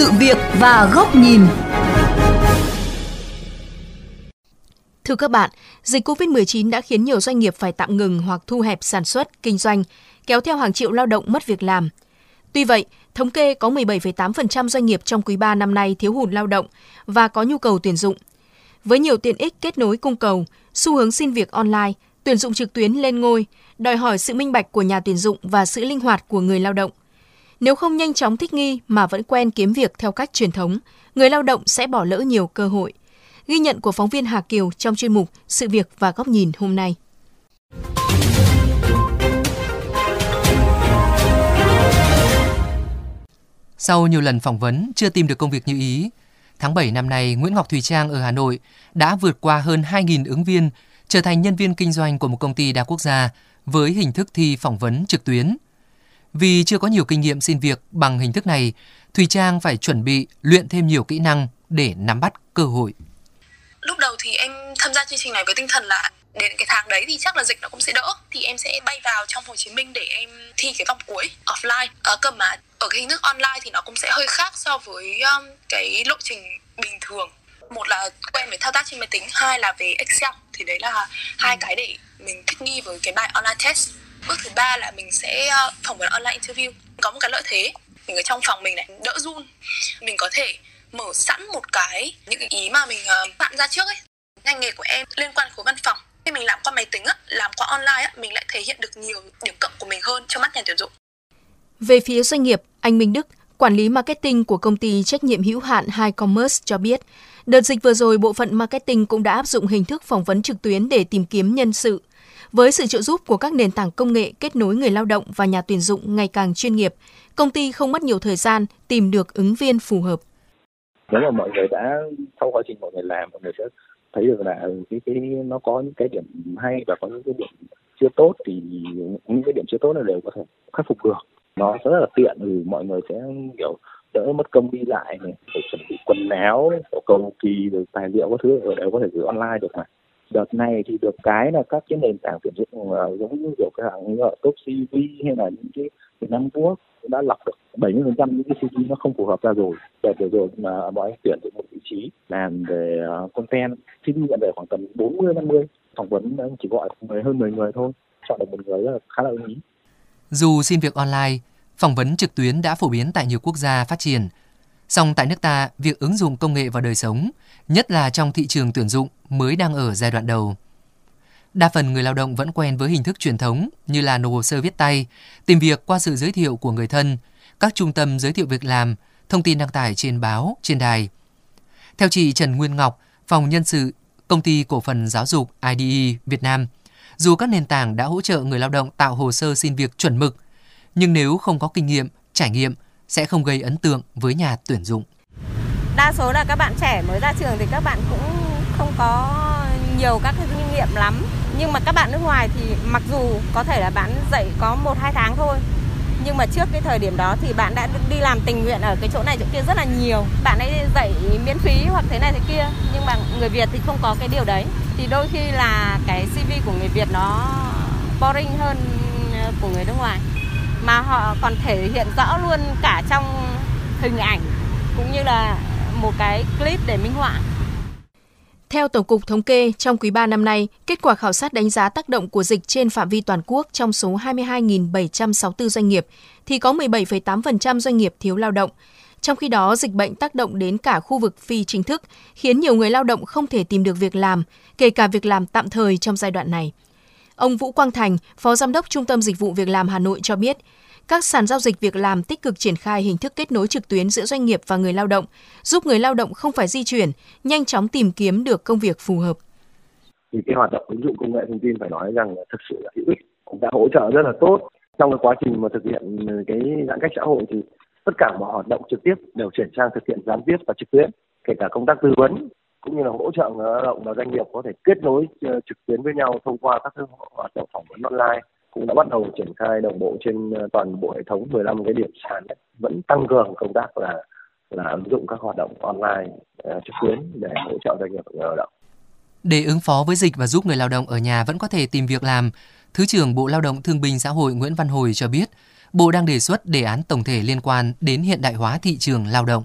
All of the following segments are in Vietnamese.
sự việc và góc nhìn. Thưa các bạn, dịch COVID-19 đã khiến nhiều doanh nghiệp phải tạm ngừng hoặc thu hẹp sản xuất, kinh doanh, kéo theo hàng triệu lao động mất việc làm. Tuy vậy, thống kê có 17,8% doanh nghiệp trong quý 3 năm nay thiếu hụt lao động và có nhu cầu tuyển dụng. Với nhiều tiện ích kết nối cung cầu, xu hướng xin việc online, tuyển dụng trực tuyến lên ngôi, đòi hỏi sự minh bạch của nhà tuyển dụng và sự linh hoạt của người lao động. Nếu không nhanh chóng thích nghi mà vẫn quen kiếm việc theo cách truyền thống, người lao động sẽ bỏ lỡ nhiều cơ hội. Ghi nhận của phóng viên Hà Kiều trong chuyên mục Sự việc và góc nhìn hôm nay. Sau nhiều lần phỏng vấn chưa tìm được công việc như ý, tháng 7 năm nay Nguyễn Ngọc Thùy Trang ở Hà Nội đã vượt qua hơn 2.000 ứng viên, trở thành nhân viên kinh doanh của một công ty đa quốc gia với hình thức thi phỏng vấn trực tuyến. Vì chưa có nhiều kinh nghiệm xin việc bằng hình thức này, Thùy Trang phải chuẩn bị luyện thêm nhiều kỹ năng để nắm bắt cơ hội. Lúc đầu thì em tham gia chương trình này với tinh thần là đến cái tháng đấy thì chắc là dịch nó cũng sẽ đỡ. Thì em sẽ bay vào trong Hồ Chí Minh để em thi cái vòng cuối offline. Ở cơ mà ở cái hình thức online thì nó cũng sẽ hơi khác so với um, cái lộ trình bình thường. Một là quen với thao tác trên máy tính hai là về Excel. Thì đấy là hai cái để mình thích nghi với cái bài online test bước thứ ba là mình sẽ ờ, phỏng vấn online interview có một cái lợi thế mình ở trong phòng mình này đỡ run mình có thể mở sẵn một cái những ý mà mình ờ, bạn ra trước ấy ngành nghề của em liên quan khối văn phòng khi mình làm qua máy tính á, làm qua online á, mình lại thể hiện được nhiều điểm cộng của mình hơn cho mắt nhà tuyển dụng. Về phía doanh nghiệp, anh Minh Đức, quản lý marketing của công ty trách nhiệm hữu hạn High Commerce cho biết, đợt dịch vừa rồi bộ phận marketing cũng đã áp dụng hình thức phỏng vấn trực tuyến để tìm kiếm nhân sự. Với sự trợ giúp của các nền tảng công nghệ kết nối người lao động và nhà tuyển dụng ngày càng chuyên nghiệp, công ty không mất nhiều thời gian tìm được ứng viên phù hợp. Nếu mà mọi người đã sau quá trình mọi người làm, mọi người sẽ thấy được là ừ, cái cái nó có những cái điểm hay và có những cái điểm chưa tốt thì những cái điểm chưa tốt là đều có thể khắc phục được nó rất là tiện ừ mọi người sẽ kiểu đỡ mất công đi lại này phải chuẩn bị quần áo cầu kỳ rồi tài liệu các thứ đều có thể gửi online được mà đợt này thì được cái là các cái nền tảng tuyển dụng uh, giống như kiểu cái hãng như top cv hay là những cái việt nam quốc đã lọc được 70 phần trăm những cái cv nó không phù hợp ra rồi. Đợt vừa rồi mà bọn anh tuyển được một vị trí làm về ờ, content cv nhận về khoảng tầm 40 50 phỏng vấn chỉ gọi hơn 10 người thôi chọn được một người là khá là ưng ý. Dù xin việc online phỏng vấn trực tuyến đã phổ biến tại nhiều quốc gia phát triển Song tại nước ta, việc ứng dụng công nghệ vào đời sống, nhất là trong thị trường tuyển dụng mới đang ở giai đoạn đầu. Đa phần người lao động vẫn quen với hình thức truyền thống như là nộp hồ sơ viết tay, tìm việc qua sự giới thiệu của người thân, các trung tâm giới thiệu việc làm, thông tin đăng tải trên báo, trên đài. Theo chị Trần Nguyên Ngọc, phòng nhân sự công ty cổ phần giáo dục IDE Việt Nam, dù các nền tảng đã hỗ trợ người lao động tạo hồ sơ xin việc chuẩn mực, nhưng nếu không có kinh nghiệm, trải nghiệm sẽ không gây ấn tượng với nhà tuyển dụng. Đa số là các bạn trẻ mới ra trường thì các bạn cũng không có nhiều các kinh nghiệm lắm. Nhưng mà các bạn nước ngoài thì mặc dù có thể là bạn dạy có 1-2 tháng thôi, nhưng mà trước cái thời điểm đó thì bạn đã đi làm tình nguyện ở cái chỗ này, chỗ kia rất là nhiều bạn ấy dạy miễn phí hoặc thế này thế kia, nhưng mà người việt thì không có cái điều đấy thì đôi khi là cái cv của người việt nó boring hơn của người nước ngoài mà họ còn thể hiện rõ luôn cả trong hình ảnh cũng như là một cái clip để minh họa. Theo Tổng cục Thống kê, trong quý 3 năm nay, kết quả khảo sát đánh giá tác động của dịch trên phạm vi toàn quốc trong số 22.764 doanh nghiệp thì có 17,8% doanh nghiệp thiếu lao động. Trong khi đó, dịch bệnh tác động đến cả khu vực phi chính thức, khiến nhiều người lao động không thể tìm được việc làm, kể cả việc làm tạm thời trong giai đoạn này. Ông Vũ Quang Thành, Phó Giám đốc Trung tâm Dịch vụ Việc làm Hà Nội cho biết, các sàn giao dịch việc làm tích cực triển khai hình thức kết nối trực tuyến giữa doanh nghiệp và người lao động, giúp người lao động không phải di chuyển, nhanh chóng tìm kiếm được công việc phù hợp. Thì cái hoạt động ứng dụng công nghệ thông tin phải nói rằng là thực sự là hữu ích, cũng đã hỗ trợ rất là tốt trong cái quá trình mà thực hiện cái giãn cách xã hội thì tất cả mọi hoạt động trực tiếp đều chuyển sang thực hiện gián tiếp và trực tuyến, kể cả công tác tư vấn cũng như là hỗ trợ người lao động và doanh nghiệp có thể kết nối ờ, trực tuyến với nhau thông qua các hoạt động phỏng vấn online cũng đã bắt đầu triển khai đồng bộ trên ờ, toàn bộ hệ thống 15 cái điểm sàn vẫn tăng cường công tác là là ứng dụng các hoạt động online ờ, trực tuyến để hỗ trợ doanh nghiệp và người lao động. Để ứng phó với dịch và giúp người lao động ở nhà vẫn có thể tìm việc làm, Thứ trưởng Bộ Lao động Thương binh Xã hội Nguyễn Văn Hồi cho biết, Bộ đang đề xuất đề án tổng thể liên quan đến hiện đại hóa thị trường lao động.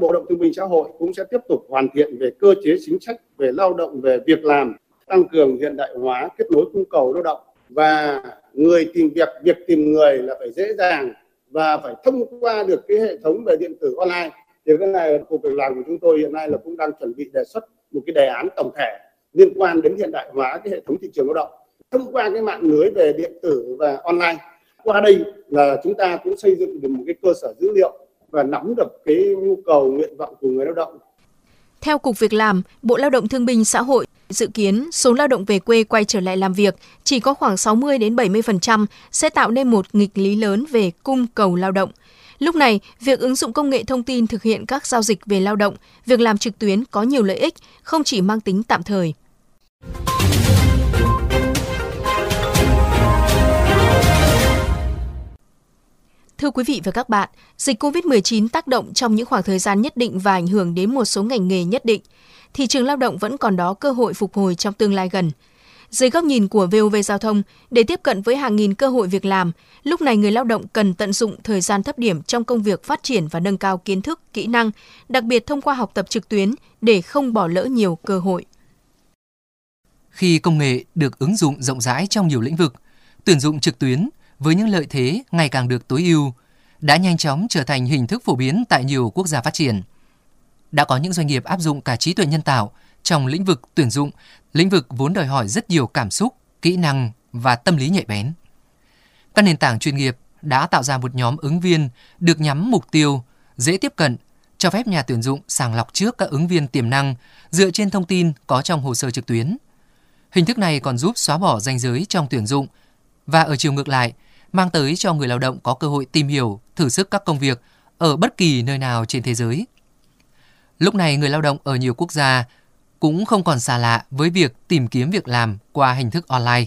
Bộ Động Thương binh Xã hội cũng sẽ tiếp tục hoàn thiện về cơ chế chính sách về lao động về việc làm, tăng cường hiện đại hóa kết nối cung cầu lao động và người tìm việc, việc tìm người là phải dễ dàng và phải thông qua được cái hệ thống về điện tử online. Thì cái này cục việc làm của chúng tôi hiện nay là cũng đang chuẩn bị đề xuất một cái đề án tổng thể liên quan đến hiện đại hóa cái hệ thống thị trường lao động thông qua cái mạng lưới về điện tử và online. Qua đây là chúng ta cũng xây dựng được một cái cơ sở dữ liệu và nắm được cái nhu cầu nguyện vọng của người lao động. Theo Cục Việc làm, Bộ Lao động Thương binh Xã hội dự kiến số lao động về quê quay trở lại làm việc chỉ có khoảng 60 đến 70% sẽ tạo nên một nghịch lý lớn về cung cầu lao động. Lúc này, việc ứng dụng công nghệ thông tin thực hiện các giao dịch về lao động, việc làm trực tuyến có nhiều lợi ích, không chỉ mang tính tạm thời. Thưa quý vị và các bạn, dịch COVID-19 tác động trong những khoảng thời gian nhất định và ảnh hưởng đến một số ngành nghề nhất định. Thị trường lao động vẫn còn đó cơ hội phục hồi trong tương lai gần. Dưới góc nhìn của VOV Giao thông, để tiếp cận với hàng nghìn cơ hội việc làm, lúc này người lao động cần tận dụng thời gian thấp điểm trong công việc phát triển và nâng cao kiến thức, kỹ năng, đặc biệt thông qua học tập trực tuyến để không bỏ lỡ nhiều cơ hội. Khi công nghệ được ứng dụng rộng rãi trong nhiều lĩnh vực, tuyển dụng trực tuyến với những lợi thế ngày càng được tối ưu, đã nhanh chóng trở thành hình thức phổ biến tại nhiều quốc gia phát triển. Đã có những doanh nghiệp áp dụng cả trí tuệ nhân tạo trong lĩnh vực tuyển dụng, lĩnh vực vốn đòi hỏi rất nhiều cảm xúc, kỹ năng và tâm lý nhạy bén. Các nền tảng chuyên nghiệp đã tạo ra một nhóm ứng viên được nhắm mục tiêu, dễ tiếp cận, cho phép nhà tuyển dụng sàng lọc trước các ứng viên tiềm năng dựa trên thông tin có trong hồ sơ trực tuyến. Hình thức này còn giúp xóa bỏ ranh giới trong tuyển dụng và ở chiều ngược lại, mang tới cho người lao động có cơ hội tìm hiểu, thử sức các công việc ở bất kỳ nơi nào trên thế giới. Lúc này người lao động ở nhiều quốc gia cũng không còn xa lạ với việc tìm kiếm việc làm qua hình thức online.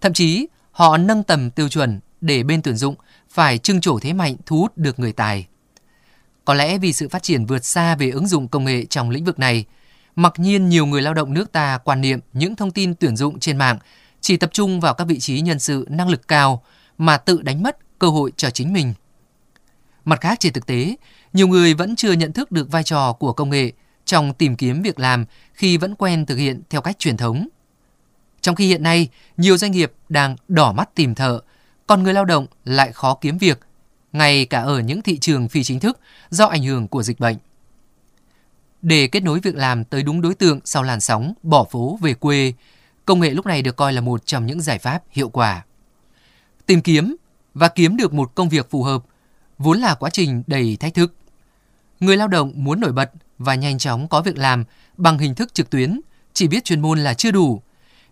Thậm chí, họ nâng tầm tiêu chuẩn để bên tuyển dụng phải trưng trổ thế mạnh thu hút được người tài. Có lẽ vì sự phát triển vượt xa về ứng dụng công nghệ trong lĩnh vực này, mặc nhiên nhiều người lao động nước ta quan niệm những thông tin tuyển dụng trên mạng chỉ tập trung vào các vị trí nhân sự năng lực cao mà tự đánh mất cơ hội cho chính mình. Mặt khác trên thực tế, nhiều người vẫn chưa nhận thức được vai trò của công nghệ trong tìm kiếm việc làm khi vẫn quen thực hiện theo cách truyền thống. Trong khi hiện nay, nhiều doanh nghiệp đang đỏ mắt tìm thợ, còn người lao động lại khó kiếm việc, ngay cả ở những thị trường phi chính thức do ảnh hưởng của dịch bệnh. Để kết nối việc làm tới đúng đối tượng sau làn sóng bỏ phố về quê, công nghệ lúc này được coi là một trong những giải pháp hiệu quả. Tìm kiếm và kiếm được một công việc phù hợp vốn là quá trình đầy thách thức. Người lao động muốn nổi bật và nhanh chóng có việc làm bằng hình thức trực tuyến, chỉ biết chuyên môn là chưa đủ.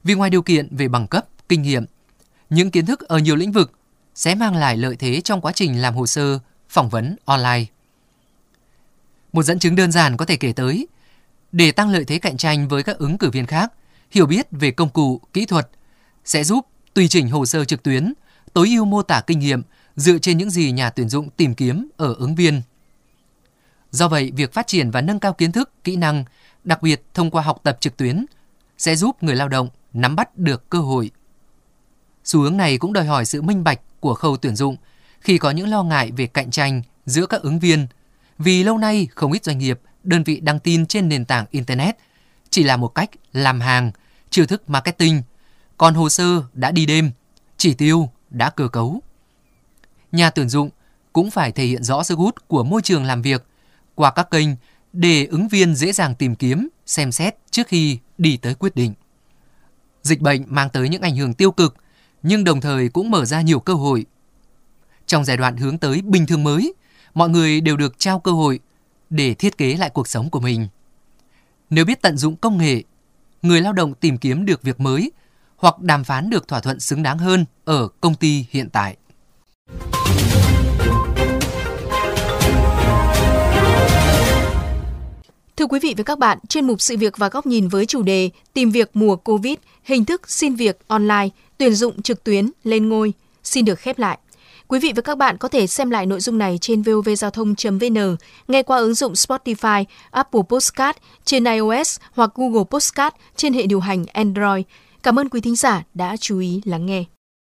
Vì ngoài điều kiện về bằng cấp, kinh nghiệm, những kiến thức ở nhiều lĩnh vực sẽ mang lại lợi thế trong quá trình làm hồ sơ, phỏng vấn online. Một dẫn chứng đơn giản có thể kể tới, để tăng lợi thế cạnh tranh với các ứng cử viên khác, hiểu biết về công cụ, kỹ thuật sẽ giúp tùy chỉnh hồ sơ trực tuyến, tối ưu mô tả kinh nghiệm dựa trên những gì nhà tuyển dụng tìm kiếm ở ứng viên. Do vậy, việc phát triển và nâng cao kiến thức, kỹ năng, đặc biệt thông qua học tập trực tuyến, sẽ giúp người lao động nắm bắt được cơ hội. Xu hướng này cũng đòi hỏi sự minh bạch của khâu tuyển dụng khi có những lo ngại về cạnh tranh giữa các ứng viên, vì lâu nay không ít doanh nghiệp, đơn vị đăng tin trên nền tảng Internet chỉ là một cách làm hàng, chiêu thức marketing, còn hồ sơ đã đi đêm, chỉ tiêu đã cơ cấu. Nhà tuyển dụng cũng phải thể hiện rõ sức hút của môi trường làm việc qua các kênh để ứng viên dễ dàng tìm kiếm, xem xét trước khi đi tới quyết định. Dịch bệnh mang tới những ảnh hưởng tiêu cực, nhưng đồng thời cũng mở ra nhiều cơ hội. Trong giai đoạn hướng tới bình thường mới, mọi người đều được trao cơ hội để thiết kế lại cuộc sống của mình. Nếu biết tận dụng công nghệ, người lao động tìm kiếm được việc mới hoặc đàm phán được thỏa thuận xứng đáng hơn ở công ty hiện tại. Thưa quý vị và các bạn, chuyên mục sự việc và góc nhìn với chủ đề Tìm việc mùa Covid, hình thức xin việc online, tuyển dụng trực tuyến lên ngôi xin được khép lại. Quý vị và các bạn có thể xem lại nội dung này trên vovgiao thông.vn, nghe qua ứng dụng Spotify, Apple Podcast trên iOS hoặc Google Podcast trên hệ điều hành Android. Cảm ơn quý thính giả đã chú ý lắng nghe.